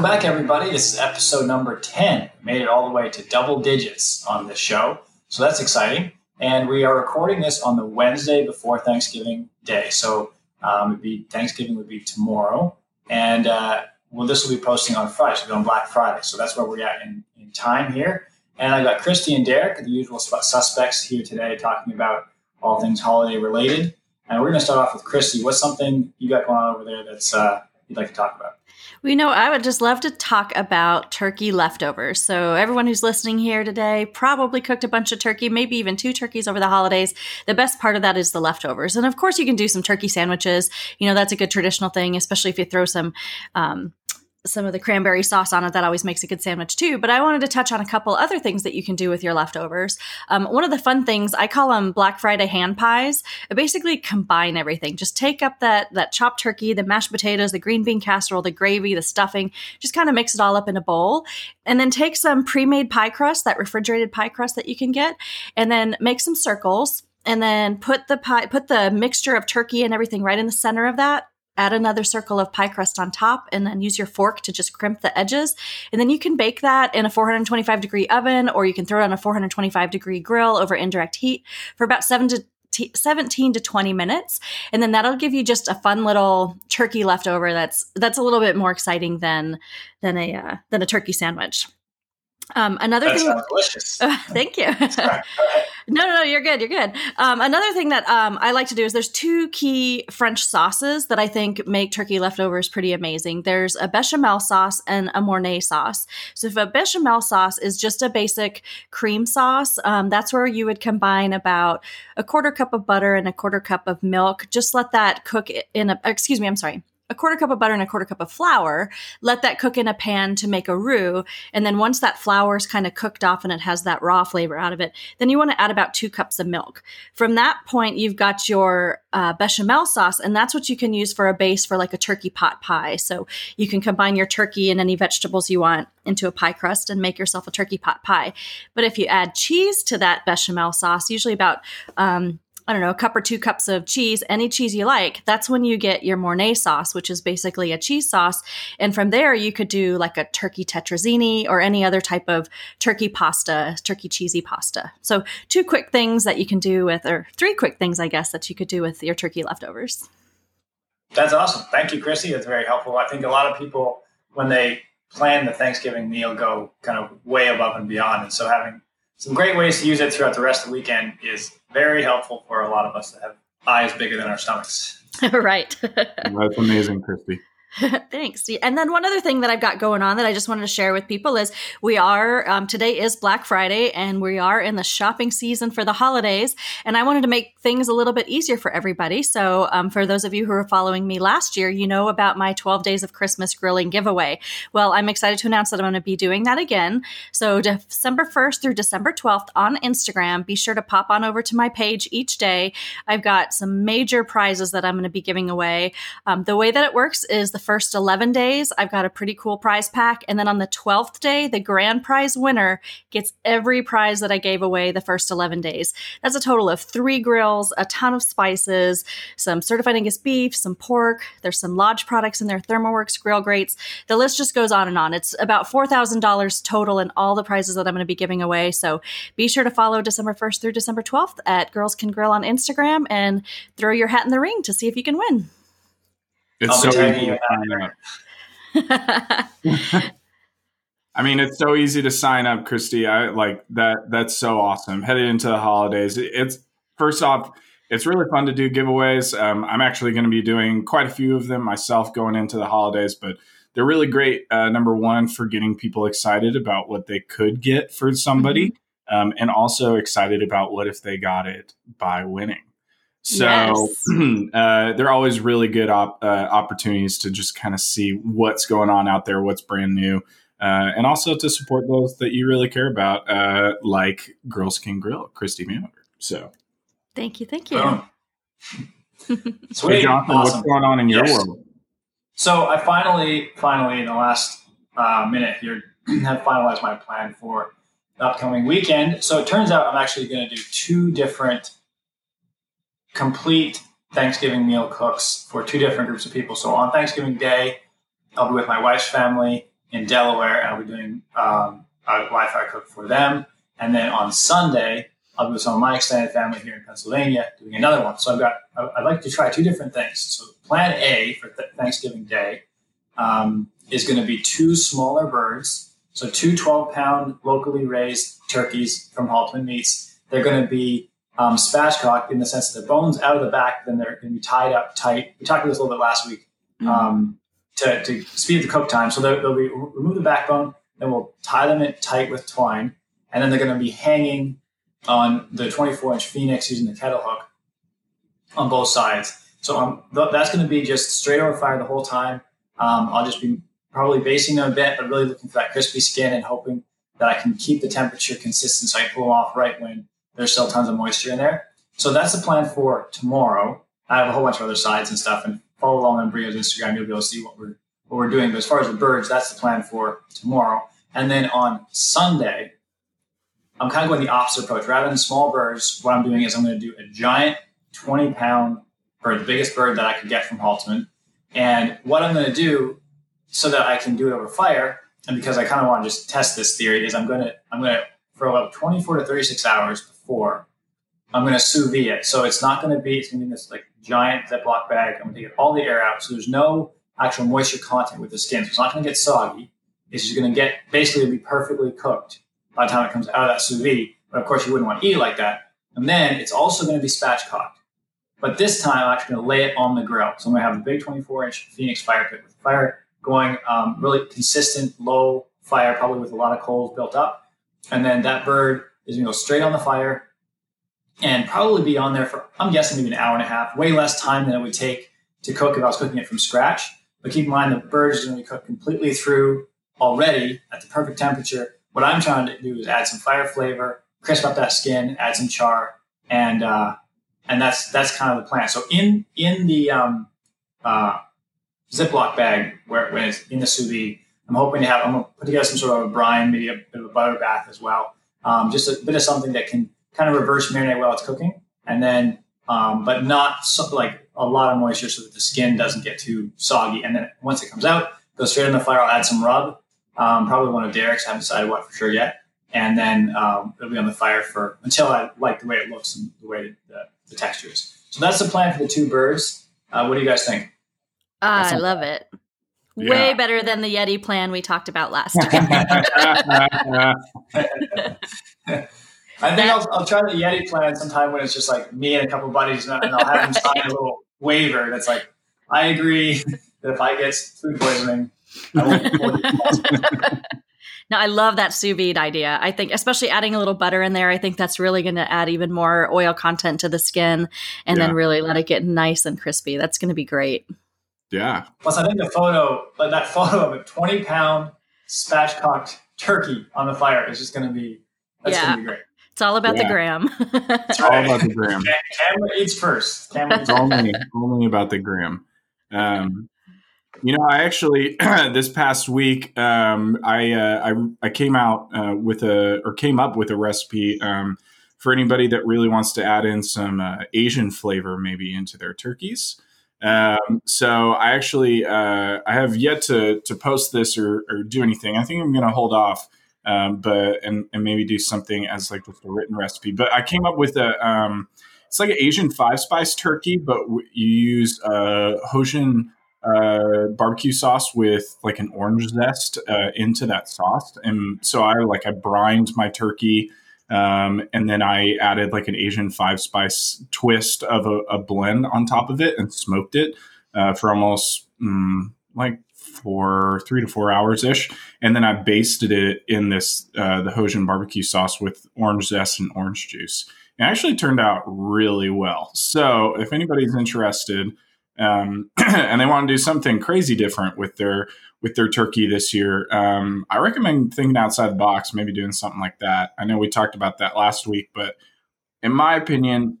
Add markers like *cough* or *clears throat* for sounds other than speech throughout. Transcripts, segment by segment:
Welcome back, everybody. This is episode number 10. Made it all the way to double digits on this show. So that's exciting. And we are recording this on the Wednesday before Thanksgiving Day. So um, it'd be Thanksgiving would be tomorrow. And uh, well, this will be posting on Friday, so on Black Friday. So that's where we're at in, in time here. And I've got Christie and Derek, the usual suspects here today, talking about all things holiday related. And we're going to start off with Christie. What's something you got going on over there that's uh, you'd like to talk about? We know I would just love to talk about turkey leftovers. So, everyone who's listening here today probably cooked a bunch of turkey, maybe even two turkeys over the holidays. The best part of that is the leftovers. And of course, you can do some turkey sandwiches. You know, that's a good traditional thing, especially if you throw some um, some of the cranberry sauce on it. That always makes a good sandwich too. But I wanted to touch on a couple other things that you can do with your leftovers. Um, one of the fun things I call them Black Friday hand pies. I basically combine everything. Just take up that that chopped turkey, the mashed potatoes, the green bean casserole, the gravy, the stuffing. Just kind of mix it all up in a bowl, and then take some pre-made pie crust, that refrigerated pie crust that you can get, and then make some circles and then put the pie put the mixture of turkey and everything right in the center of that add another circle of pie crust on top, and then use your fork to just crimp the edges. And then you can bake that in a 425 degree oven, or you can throw it on a 425 degree grill over indirect heat for about seven to 17 to 20 minutes and then that'll give you just a fun little turkey leftover that's that's a little bit more exciting than than a uh, than a turkey sandwich um, another that thing, delicious. Uh, *laughs* thank you. *laughs* no, no, no, you're good. You're good. Um, another thing that um, I like to do is there's two key French sauces that I think make turkey leftovers pretty amazing. There's a bechamel sauce and a Mornay sauce. So if a bechamel sauce is just a basic cream sauce, um, that's where you would combine about a quarter cup of butter and a quarter cup of milk. Just let that cook in a. Excuse me. I'm sorry a quarter cup of butter and a quarter cup of flour. Let that cook in a pan to make a roux. And then once that flour is kind of cooked off and it has that raw flavor out of it, then you want to add about two cups of milk. From that point, you've got your uh, bechamel sauce, and that's what you can use for a base for like a turkey pot pie. So you can combine your turkey and any vegetables you want into a pie crust and make yourself a turkey pot pie. But if you add cheese to that bechamel sauce, usually about um, I don't know, a cup or two cups of cheese, any cheese you like, that's when you get your Mornay sauce, which is basically a cheese sauce. And from there, you could do like a turkey tetrazzini or any other type of turkey pasta, turkey cheesy pasta. So, two quick things that you can do with, or three quick things, I guess, that you could do with your turkey leftovers. That's awesome. Thank you, Chrissy. That's very helpful. I think a lot of people, when they plan the Thanksgiving meal, go kind of way above and beyond. And so, having some great ways to use it throughout the rest of the weekend is very helpful for a lot of us that have eyes bigger than our stomachs. *laughs* right. That's amazing, Christie. *laughs* Thanks. And then one other thing that I've got going on that I just wanted to share with people is we are um, today is Black Friday and we are in the shopping season for the holidays. And I wanted to make things a little bit easier for everybody. So um, for those of you who are following me last year, you know about my 12 days of Christmas grilling giveaway. Well, I'm excited to announce that I'm going to be doing that again. So December 1st through December 12th on Instagram, be sure to pop on over to my page each day. I've got some major prizes that I'm going to be giving away. Um, the way that it works is the first 11 days, I've got a pretty cool prize pack. And then on the 12th day, the grand prize winner gets every prize that I gave away the first 11 days. That's a total of three grills, a ton of spices, some certified Angus beef, some pork. There's some Lodge products in there, ThermoWorks grill grates. The list just goes on and on. It's about $4,000 total in all the prizes that I'm going to be giving away. So be sure to follow December 1st through December 12th at Girls Can Grill on Instagram and throw your hat in the ring to see if you can win. It's so easy to sign up. I mean, it's so easy to sign up, Christie. I like that. That's so awesome. Headed into the holidays, it's first off, it's really fun to do giveaways. Um, I'm actually going to be doing quite a few of them myself going into the holidays, but they're really great. Uh, number one, for getting people excited about what they could get for somebody, mm-hmm. um, and also excited about what if they got it by winning. So yes. *clears throat* uh, they're always really good op- uh, opportunities to just kind of see what's going on out there, what's brand new, uh, and also to support those that you really care about, uh, like Girls Can Grill, Christie Vanover. So thank you, thank you. Oh. *laughs* Sweet, hey, Jonathan, awesome. what's going on in your world? So I finally, finally, in the last uh, minute here, *clears throat* have finalized my plan for the upcoming weekend. So it turns out I'm actually going to do two different complete Thanksgiving meal cooks for two different groups of people. So on Thanksgiving Day, I'll be with my wife's family, in Delaware. And I'll be doing um, a Wi-Fi cook for them, and then on Sunday I'll be with some of my extended family here in Pennsylvania doing another one. So I've got I'd like to try two different things. So Plan A for th- Thanksgiving Day um, is going to be two smaller birds. So two 12 pound locally raised turkeys from Haltman Meats. They're going to be um, spatchcocked in the sense that the bones out of the back, then they're going to be tied up tight. We talked about this a little bit last week mm-hmm. um, to, to speed the cook time. So they'll, they'll be remove the backbone, then we'll tie them in tight with twine, and then they're going to be hanging on the 24 inch Phoenix using the kettle hook on both sides. So um, th- that's going to be just straight over fire the whole time. Um, I'll just be probably basting them a bit, but really looking for that crispy skin and hoping that I can keep the temperature consistent so I pull them off right when there's still tons of moisture in there. So that's the plan for tomorrow. I have a whole bunch of other sides and stuff, and follow along on Breeo's Instagram. You'll be able to see what we're what we're doing. But as far as the birds, that's the plan for tomorrow. And then on Sunday, I'm kind of going the opposite approach. Rather than small birds, what I'm doing is I'm going to do a giant 20 pound bird, the biggest bird that I could get from Haltman. And what I'm going to do so that I can do it over fire, and because I kind of want to just test this theory, is I'm going to I'm going to for about 24 to 36 hours before I'm going to sous vide it. So it's not going to be it's going to be this like giant Ziploc bag. I'm going to get all the air out, so there's no actual moisture content with the skin. So it's not going to get soggy. It's just going to get basically be perfectly cooked by the time it comes out of that sous vide. But of course, you wouldn't want to eat it like that. And then it's also going to be spatchcocked. But this time, I'm actually going to lay it on the grill. So I'm going to have a big 24 inch Phoenix fire pit with fire going um, really consistent, low fire, probably with a lot of coals built up. And then that bird is going to go straight on the fire and probably be on there for, I'm guessing, maybe an hour and a half, way less time than it would take to cook if I was cooking it from scratch. But keep in mind, the bird is going to be cooked completely through already at the perfect temperature. What I'm trying to do is add some fire flavor, crisp up that skin, add some char, and uh, and that's that's kind of the plan. So in in the um, uh, Ziploc bag where when it's in the sous vide, I'm hoping to have I'm gonna put together some sort of a brine, maybe a bit of a butter bath as well. Um, just a bit of something that can kind of reverse marinate while it's cooking, and then um, but not so, like a lot of moisture so that the skin doesn't get too soggy. And then once it comes out, go straight on the fire. I'll add some rub, um, probably one of Derek's. I haven't decided what for sure yet. And then um, it'll be on the fire for until I like the way it looks and the way the, the texture is. So that's the plan for the two birds. Uh, what do you guys think? Uh, I love it. Yeah. Way better than the Yeti plan we talked about last *laughs* time. I think I'll, I'll, try the Yeti plan sometime when it's just like me and a couple buddies, and I'll have them sign a *laughs* little waiver that's like, I agree that if I get food poisoning, I won't. *laughs* Now, I love that sous vide idea. I think, especially adding a little butter in there, I think that's really going to add even more oil content to the skin and yeah. then really let it get nice and crispy. That's going to be great. Yeah. Plus, I think the photo, like that photo of a 20 pound spatchcocked turkey on the fire is just going to be, that's yeah. going to be great. It's all about yeah. the gram. it's all about the *laughs* gram. Camera eats first. Camera eats only, only about the gram. Um, you know, I actually *clears throat* this past week um, I, uh, I, I came out uh, with a or came up with a recipe um, for anybody that really wants to add in some uh, Asian flavor maybe into their turkeys. Um, so I actually uh, I have yet to to post this or, or do anything. I think I'm going to hold off, um, but and, and maybe do something as like just a written recipe. But I came up with a um, it's like an Asian five spice turkey, but you use uh, Hoisin uh, barbecue sauce with like an orange zest uh, into that sauce, and so I like I brined my turkey, um, and then I added like an Asian five spice twist of a, a blend on top of it and smoked it uh, for almost mm, like for three to four hours ish, and then I basted it in this uh, the Hoisin barbecue sauce with orange zest and orange juice. It actually turned out really well. So if anybody's interested um, *clears throat* and they want to do something crazy different with their with their turkey this year, um, I recommend thinking outside the box, maybe doing something like that. I know we talked about that last week, but in my opinion,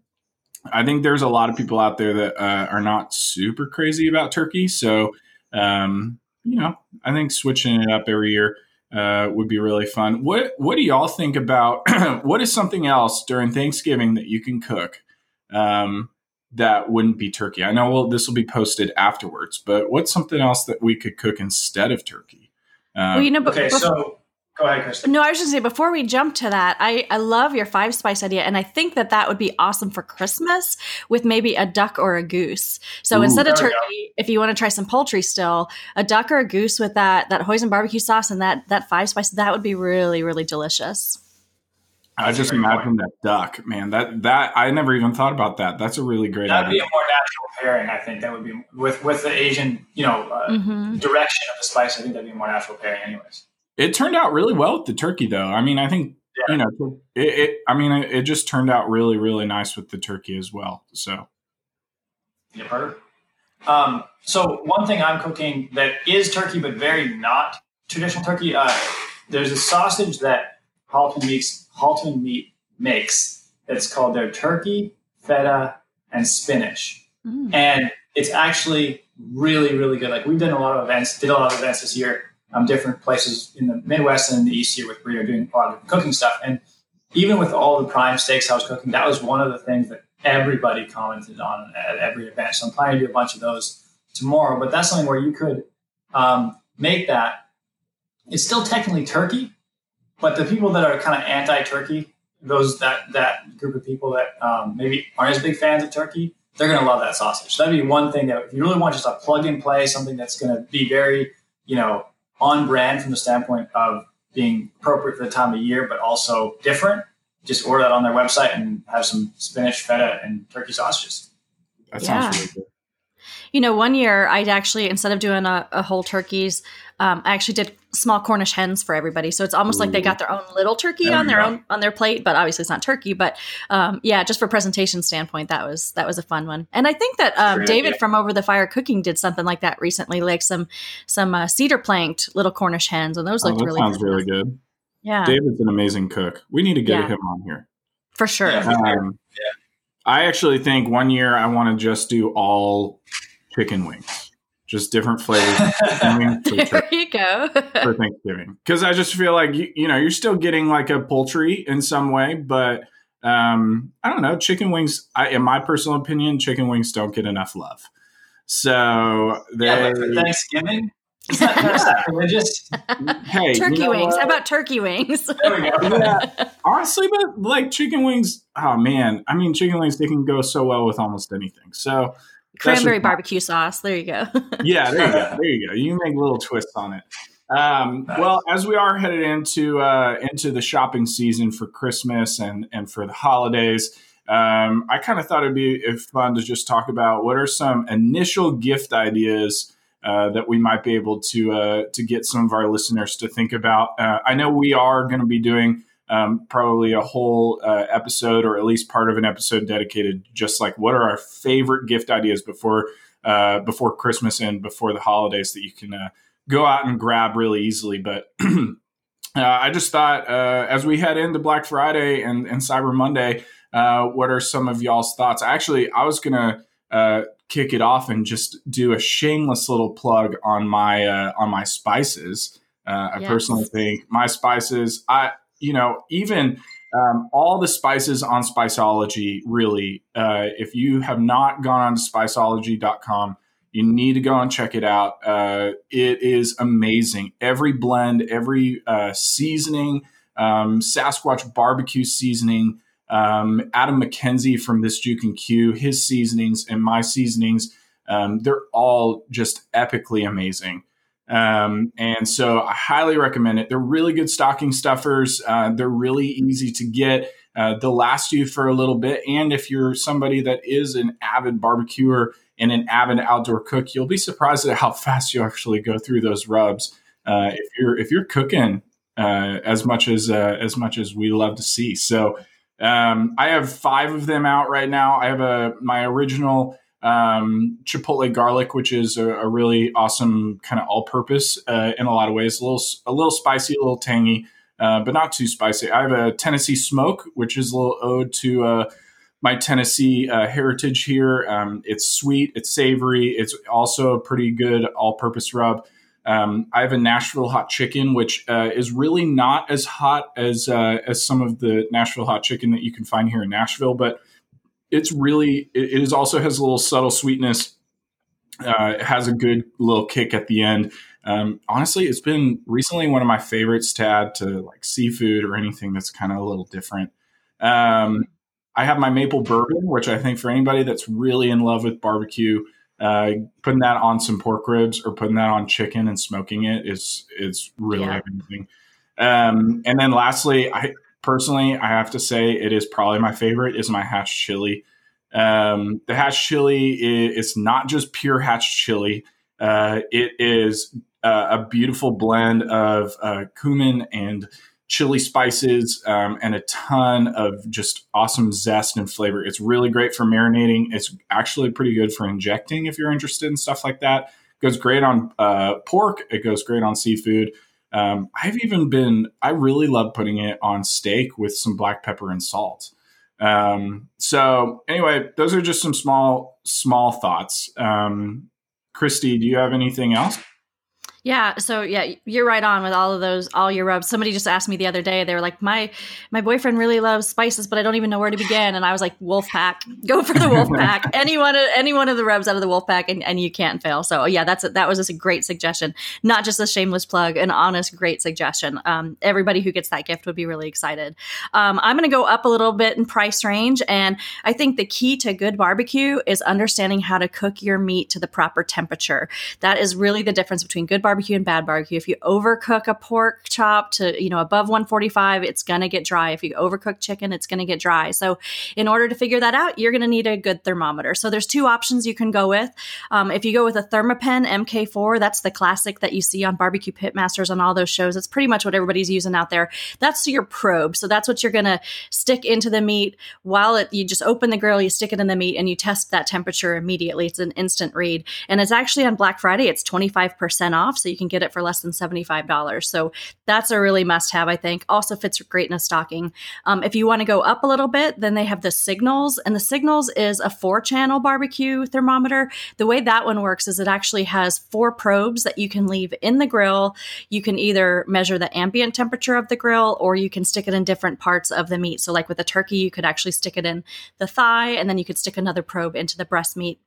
I think there's a lot of people out there that uh, are not super crazy about turkey. So, um, you know, I think switching it up every year uh, would be really fun. What What do y'all think about? *clears throat* what is something else during Thanksgiving that you can cook? Um, that wouldn't be turkey? I know well this will be posted afterwards, but what's something else that we could cook instead of turkey? Uh, well, you know, okay, so Go ahead, Kristen. No, I was just say before we jump to that, I, I love your five spice idea, and I think that that would be awesome for Christmas with maybe a duck or a goose. So Ooh, instead of turkey, if you want to try some poultry still, a duck or a goose with that that hoisin barbecue sauce and that that five spice, that would be really really delicious. I just imagine that duck, man. That that I never even thought about that. That's a really great. That'd idea. be a more natural pairing, I think. That would be with with the Asian, you know, uh, mm-hmm. direction of the spice. I think that'd be a more natural pairing, anyways. It turned out really well with the turkey, though. I mean, I think yeah. you know, it, it, I mean, it just turned out really, really nice with the turkey as well. So, yeah, perfect. Um, so one thing I'm cooking that is turkey, but very not traditional turkey. Uh, there's a sausage that Halton Meats Halton Meat makes. It's called their turkey, feta, and spinach, mm. and it's actually really, really good. Like we've done a lot of events, did a lot of events this year um, different places in the Midwest and the East here with Breeo doing a lot of cooking stuff. And even with all the prime steaks I was cooking, that was one of the things that everybody commented on at every event. So I'm planning to do a bunch of those tomorrow. But that's something where you could um, make that. It's still technically turkey, but the people that are kind of anti-turkey, those that that group of people that um, maybe aren't as big fans of turkey, they're going to love that sausage. So that'd be one thing that if you really want just a plug and play, something that's going to be very, you know, on brand from the standpoint of being appropriate for the time of year, but also different, just order that on their website and have some spinach, feta, and turkey sausages. That sounds really good. You know, one year I'd actually instead of doing a, a whole turkeys, um, I actually did small Cornish hens for everybody. So it's almost Ooh. like they got their own little turkey there on their go. own on their plate, but obviously it's not turkey. But um, yeah, just for presentation standpoint, that was that was a fun one. And I think that um, David from Over the Fire Cooking did something like that recently, like some some uh, cedar planked little Cornish hens, and those oh, looked really sounds good. really good. Yeah, David's an amazing cook. We need to get yeah. him on here for sure. Yeah, um, yeah. I actually think one year I want to just do all chicken wings just different flavors. *laughs* there you go for Thanksgiving because I just feel like you, you know you're still getting like a poultry in some way, but um, I don't know. Chicken wings, I, in my personal opinion, chicken wings don't get enough love. So they, yeah, like for Thanksgiving. Is that kind sacrilegious? Hey, turkey you know wings. What? How about turkey wings? There we go. yeah. *laughs* Honestly, but like chicken wings, oh man, I mean, chicken wings they can go so well with almost anything. So Cranberry barbecue sauce. There you go. *laughs* yeah, there you go. There you go. You make little twists on it. Um, nice. Well, as we are headed into uh, into the shopping season for Christmas and and for the holidays, um, I kind of thought it'd be fun to just talk about what are some initial gift ideas uh, that we might be able to uh, to get some of our listeners to think about. Uh, I know we are going to be doing um, probably a whole uh, episode or at least part of an episode dedicated just like what are our favorite gift ideas before uh, before Christmas and before the holidays that you can uh, go out and grab really easily. But *clears throat* uh, I just thought uh, as we head into Black Friday and, and Cyber Monday, uh, what are some of y'all's thoughts? Actually, I was gonna kick it off and just do a shameless little plug on my on my spices. I yes. personally think my spices. I you know, even um, all the spices on Spiceology, really, uh, if you have not gone on to spiceology.com, you need to go and check it out. Uh, it is amazing. Every blend, every uh, seasoning, um, Sasquatch barbecue seasoning, um, Adam McKenzie from this Juke and Q, his seasonings and my seasonings, um, they're all just epically amazing. Um, and so I highly recommend it. They're really good stocking stuffers. Uh, they're really easy to get. Uh, they'll last you for a little bit. And if you're somebody that is an avid barbecuer and an avid outdoor cook, you'll be surprised at how *laughs* fast you actually go through those rubs. Uh, if you're if you're cooking uh, as much as uh, as much as we love to see. So um, I have five of them out right now. I have a my original um, chipotle garlic, which is a, a really awesome kind of all-purpose uh, in a lot of ways. A little, a little spicy, a little tangy, uh, but not too spicy. I have a Tennessee smoke, which is a little ode to uh, my Tennessee uh, heritage here. Um, it's sweet, it's savory, it's also a pretty good all-purpose rub. Um, I have a Nashville hot chicken, which uh, is really not as hot as uh, as some of the Nashville hot chicken that you can find here in Nashville, but it's really it is also has a little subtle sweetness. Uh, it has a good little kick at the end. Um, honestly, it's been recently one of my favorites to add to like seafood or anything that's kind of a little different. Um, I have my maple bourbon, which I think for anybody that's really in love with barbecue, uh, putting that on some pork ribs or putting that on chicken and smoking it is is really yeah. amazing. Um, and then lastly, I personally I have to say it is probably my favorite is my hatch chili. Um, the hatch chili is, not just pure hatch chili. Uh, it is uh, a beautiful blend of uh, cumin and chili spices um, and a ton of just awesome zest and flavor. It's really great for marinating. It's actually pretty good for injecting if you're interested in stuff like that. It goes great on uh, pork. It goes great on seafood. Um, I've even been, I really love putting it on steak with some black pepper and salt. Um, so anyway, those are just some small, small thoughts. Um, Christie, do you have anything else? Yeah, so yeah, you're right on with all of those, all your rubs. Somebody just asked me the other day. They were like, "My my boyfriend really loves spices, but I don't even know where to begin." And I was like, "Wolf pack, *laughs* go for the wolf *laughs* pack. any one of any one of the rubs out of the wolf pack, and, and you can't fail." So yeah, that's a, that was just a great suggestion. Not just a shameless plug, an honest, great suggestion. Um, everybody who gets that gift would be really excited. Um, I'm going to go up a little bit in price range, and I think the key to good barbecue is understanding how to cook your meat to the proper temperature. That is really the difference between good barbecue and bad barbecue. If you overcook a pork chop to, you know, above 145, it's going to get dry. If you overcook chicken, it's going to get dry. So, in order to figure that out, you're going to need a good thermometer. So, there's two options you can go with. Um, if you go with a Thermapen MK4, that's the classic that you see on Barbecue Pitmasters on all those shows. It's pretty much what everybody's using out there. That's your probe. So, that's what you're going to stick into the meat while it, you just open the grill, you stick it in the meat, and you test that temperature immediately. It's an instant read. And it's actually on Black Friday, it's 25% off. So, you can get it for less than $75. So that's a really must have, I think. Also fits great in a stocking. Um, if you want to go up a little bit, then they have the Signals, and the Signals is a four channel barbecue thermometer. The way that one works is it actually has four probes that you can leave in the grill. You can either measure the ambient temperature of the grill or you can stick it in different parts of the meat. So, like with a turkey, you could actually stick it in the thigh and then you could stick another probe into the breast meat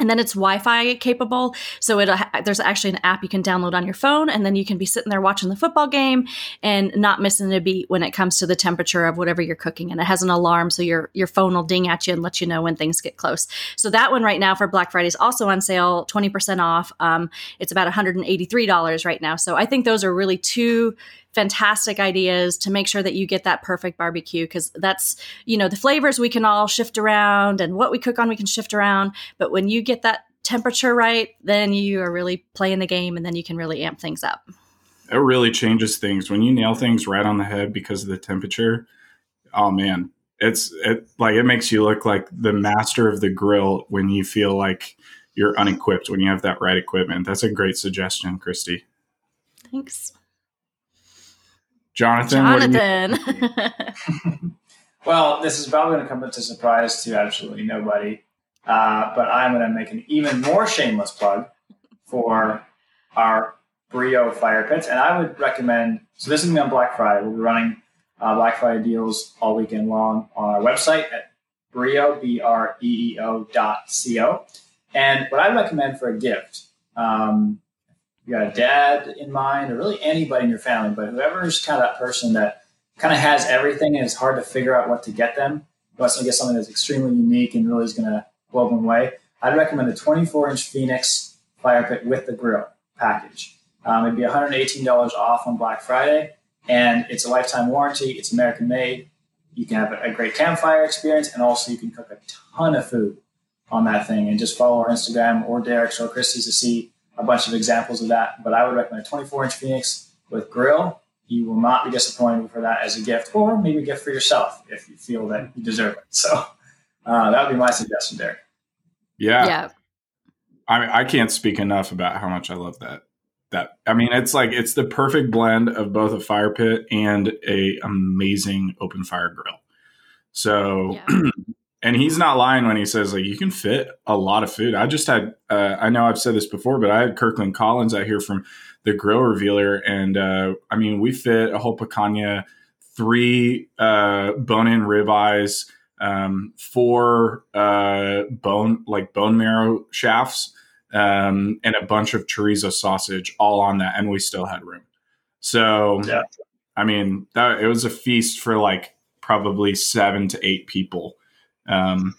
and then it's Wi-Fi capable, so it there's actually an app you can download on your phone, and then you can be sitting there watching the football game and not missing a beat when it comes to the temperature of whatever you're cooking. And it has an alarm, so your your phone will ding at you and let you know when things get close. So that one right now for Black Friday is also on sale, twenty percent off. Um, it's about one hundred and eighty three dollars right now. So I think those are really two fantastic ideas to make sure that you get that perfect barbecue because that's you know the flavors we can all shift around and what we cook on we can shift around. But when you get that temperature right then you are really playing the game and then you can really amp things up. It really changes things. When you nail things right on the head because of the temperature oh man it's it like it makes you look like the master of the grill when you feel like you're unequipped when you have that right equipment. That's a great suggestion christie. Thanks Jonathan. Jonathan. *laughs* well, this is probably going to come as a surprise to absolutely nobody, uh, but I'm going to make an even more shameless plug for our Breeo fire pits, and I would recommend. So this is going to be on Black Friday. We'll be running uh, Black Friday deals all weekend long on our website at Brio b r e e o dot c o. And what I recommend for a gift. Um, you got a dad in mind, or really anybody in your family, but whoever's kind of that person that kind of has everything and it's hard to figure out what to get them, wants to get something that's extremely unique and really is going to blow them away, I'd recommend the 24 inch Phoenix fire pit with the grill package. Um, it'd be $118 off on Black Friday, and it's a lifetime warranty. It's American made. You can have a great campfire experience, and also you can cook a ton of food on that thing. And just follow our Instagram or Derek's or Christie's to see a bunch of examples of that. But I would recommend a 24 inch Phoenix with grill. You will not be disappointed for that as a gift, or maybe a gift for yourself if you feel that you deserve it. So uh, that would be my suggestion, Derek. Yeah. Yeah. I mean, I can't speak enough about how much I love that. That I mean, it's like it's the perfect blend of both a fire pit and a amazing open fire grill. So yeah. *clears throat* and he's not lying when he says like you can fit a lot of food. I just had uh, I know I've said this before, but I had Kirkland Collins out here from the Grill Revealer, and uh, I mean we fit a whole picanha, three uh, bone-in ribeyes, um, four uh, bone like bone marrow shafts, um, and a bunch of chorizo sausage all on that, and we still had room. So, yeah. I mean, that, it was a feast for like probably seven to eight people. Um,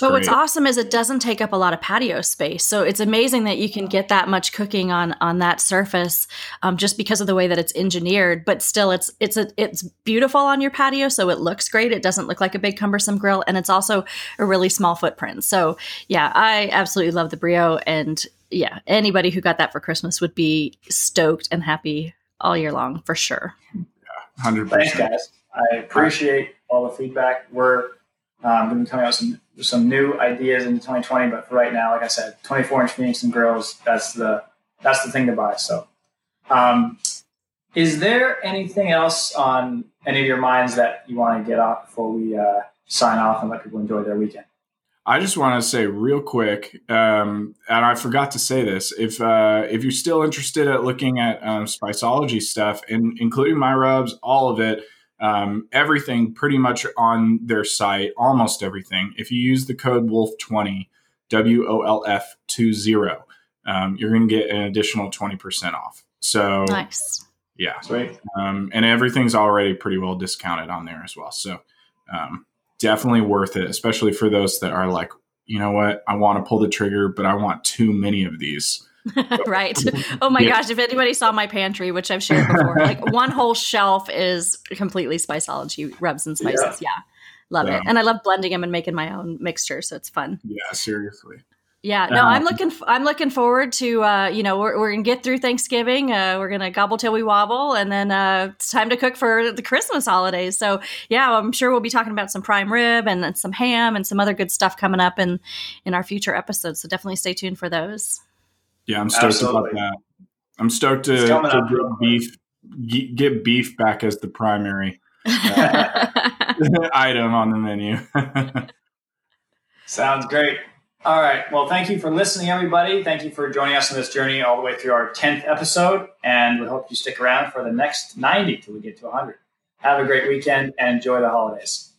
but great. what's awesome is it doesn't take up a lot of patio space. So it's amazing that you can get that much cooking on on that surface um, just because of the way that it's engineered. But still, it's it's a it's beautiful on your patio, so it looks great. It doesn't look like a big cumbersome grill, and it's also a really small footprint. So yeah, I absolutely love the breeo, and yeah, anybody who got that for Christmas would be stoked and happy all year long for sure. Yeah, hundred percent. Thanks, guys. I appreciate all the feedback. We're um, going to be coming out with some some new ideas in 2020, but for right now, like I said, 24 inch Phoenix and grills. That's the that's the thing to buy. So, um, is there anything else on any of your minds that you want to get off before we uh, sign off and let people enjoy their weekend? I just want to say real quick, um, and I forgot to say this: if uh, if you're still interested at looking at um, Spiceology stuff, and including my rubs, all of it, um, everything pretty much on their site, almost everything. If you use the code WOLF20, W O L F 20, um, you're going to get an additional 20% off. So nice. Yeah. Sweet. Um, and everything's already pretty well discounted on there as well. So um, definitely worth it, especially for those that are like, you know what, I want to pull the trigger, but I want too many of these. *laughs* right. *laughs* Oh my yeah. gosh. If anybody saw my pantry, which I've shared before, like *laughs* one whole shelf is completely Spiceology rubs and spices. Yeah. yeah. Love yeah. it. And I love blending them and making my own mixture. So it's fun. Yeah, seriously. Yeah, no, um, I'm looking. I'm looking forward to. Uh, you know, we're, we're gonna get through Thanksgiving. Uh, we're gonna gobble till we wobble, and then uh, it's time to cook for the Christmas holidays. So yeah, I'm sure we'll be talking about some prime rib and then some ham and some other good stuff coming up in in our future episodes. So definitely stay tuned for those. Yeah, I'm stoked Absolutely. about that. I'm stoked to, to get beef get beef back as the primary uh, *laughs* item on the menu. *laughs* Sounds great. All right. Well, thank you for listening, everybody. Thank you for joining us on this journey all the way through our 10th episode. And we hope you stick around for the next 90 till we get to 100. Have a great weekend and enjoy the holidays.